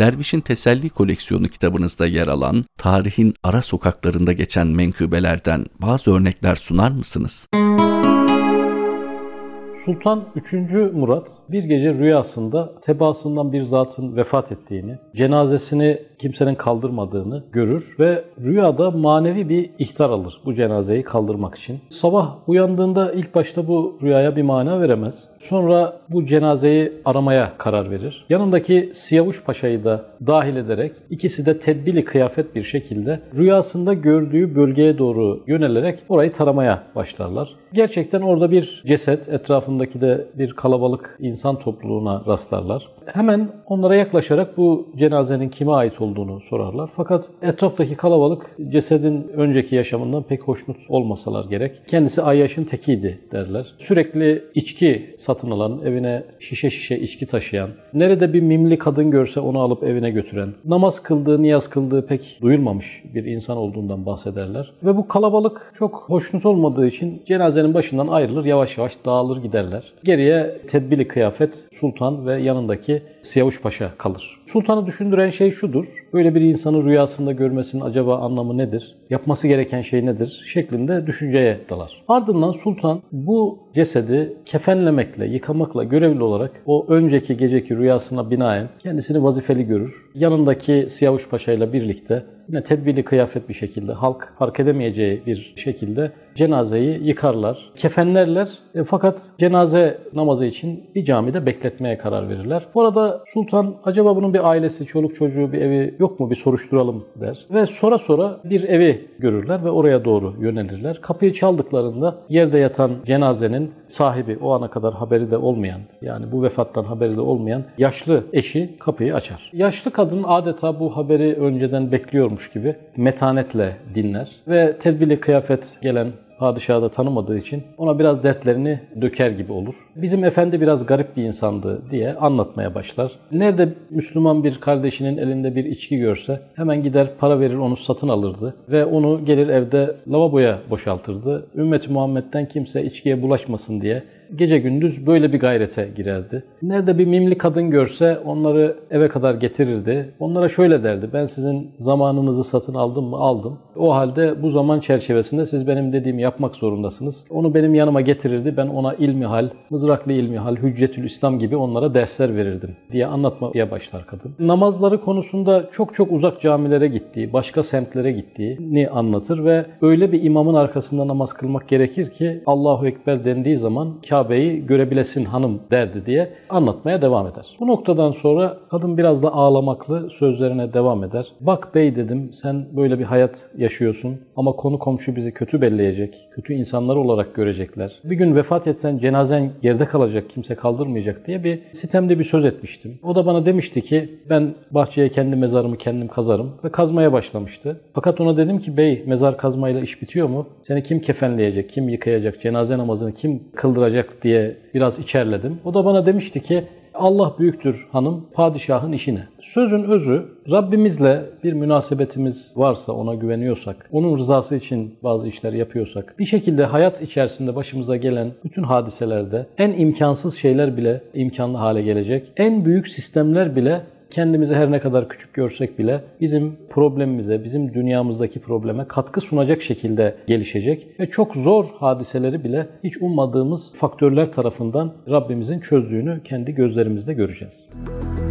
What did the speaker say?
Derviş'in Teselli koleksiyonu kitabınızda yer alan, tarihin ara sokaklarında geçen menkıbelerden bazı örnekler sunar mısınız? Sultan 3. Murat bir gece rüyasında tebaasından bir zatın vefat ettiğini, cenazesini kimsenin kaldırmadığını görür ve rüyada manevi bir ihtar alır bu cenazeyi kaldırmak için. Sabah uyandığında ilk başta bu rüyaya bir mana veremez. Sonra bu cenazeyi aramaya karar verir. Yanındaki Siyavuş Paşa'yı da dahil ederek ikisi de tedbili kıyafet bir şekilde rüyasında gördüğü bölgeye doğru yönelerek orayı taramaya başlarlar. Gerçekten orada bir ceset, etrafındaki de bir kalabalık insan topluluğuna rastlarlar. Hemen onlara yaklaşarak bu cenazenin kime ait olduğunu sorarlar. Fakat etraftaki kalabalık cesedin önceki yaşamından pek hoşnut olmasalar gerek. Kendisi Ayyaş'ın tekiydi derler. Sürekli içki satın alan, evine şişe şişe içki taşıyan, nerede bir mimli kadın görse onu alıp evine götüren, namaz kıldığı, niyaz kıldığı pek duyulmamış bir insan olduğundan bahsederler. Ve bu kalabalık çok hoşnut olmadığı için cenazenin başından ayrılır, yavaş yavaş dağılır giderler. Geriye tedbili kıyafet, sultan ve yanındaki Siyavuş Paşa kalır. Sultanı düşündüren şey şudur. Böyle bir insanı rüyasında görmesinin acaba anlamı nedir? Yapması gereken şey nedir? Şeklinde düşünceye dalar. Ardından sultan bu cesedi kefenlemekle, yıkamakla görevli olarak o önceki geceki rüyasına binaen kendisini vazifeli görür. Yanındaki Siyavuş Paşa ile birlikte yine tedbirli kıyafet bir şekilde halk fark edemeyeceği bir şekilde cenazeyi yıkarlar, kefenlerler. E, fakat cenaze namazı için bir camide bekletmeye karar verirler. Bu arada sultan acaba bunun bir ailesi, çoluk çocuğu, bir evi yok mu bir soruşturalım der. Ve sonra sonra bir evi görürler ve oraya doğru yönelirler. Kapıyı çaldıklarında yerde yatan cenazenin sahibi o ana kadar haberi de olmayan yani bu vefattan haberi de olmayan yaşlı eşi kapıyı açar. Yaşlı kadın adeta bu haberi önceden bekliyormuş gibi metanetle dinler ve tedbirli kıyafet gelen padişahı da tanımadığı için ona biraz dertlerini döker gibi olur. Bizim efendi biraz garip bir insandı diye anlatmaya başlar. Nerede Müslüman bir kardeşinin elinde bir içki görse hemen gider para verir onu satın alırdı ve onu gelir evde lavaboya boşaltırdı. Ümmet Muhammed'den kimse içkiye bulaşmasın diye gece gündüz böyle bir gayrete girerdi. Nerede bir mimli kadın görse onları eve kadar getirirdi. Onlara şöyle derdi, ben sizin zamanınızı satın aldım mı? Aldım. O halde bu zaman çerçevesinde siz benim dediğimi yapmak zorundasınız. Onu benim yanıma getirirdi, ben ona ilmihal, mızraklı ilmihal, hüccetül İslam gibi onlara dersler verirdim diye anlatmaya başlar kadın. Namazları konusunda çok çok uzak camilere gittiği, başka semtlere gittiğini anlatır ve öyle bir imamın arkasında namaz kılmak gerekir ki Allahu Ekber dendiği zaman Kabe'yi görebilesin hanım derdi diye anlatmaya devam eder. Bu noktadan sonra kadın biraz da ağlamaklı sözlerine devam eder. Bak bey dedim sen böyle bir hayat yaşıyorsun ama konu komşu bizi kötü belleyecek, kötü insanlar olarak görecekler. Bir gün vefat etsen cenazen yerde kalacak, kimse kaldırmayacak diye bir sitemde bir söz etmiştim. O da bana demişti ki ben bahçeye kendi mezarımı kendim kazarım ve kazmaya başlamıştı. Fakat ona dedim ki bey mezar kazmayla iş bitiyor mu? Seni kim kefenleyecek, kim yıkayacak, cenaze namazını kim kıldıracak diye biraz içerledim. O da bana demişti ki Allah büyüktür hanım, padişahın işine. Sözün özü Rabbimizle bir münasebetimiz varsa, ona güveniyorsak, onun rızası için bazı işler yapıyorsak, bir şekilde hayat içerisinde başımıza gelen bütün hadiselerde en imkansız şeyler bile imkanlı hale gelecek. En büyük sistemler bile kendimizi her ne kadar küçük görsek bile bizim problemimize, bizim dünyamızdaki probleme katkı sunacak şekilde gelişecek ve çok zor hadiseleri bile hiç ummadığımız faktörler tarafından Rabbimizin çözdüğünü kendi gözlerimizde göreceğiz. Müzik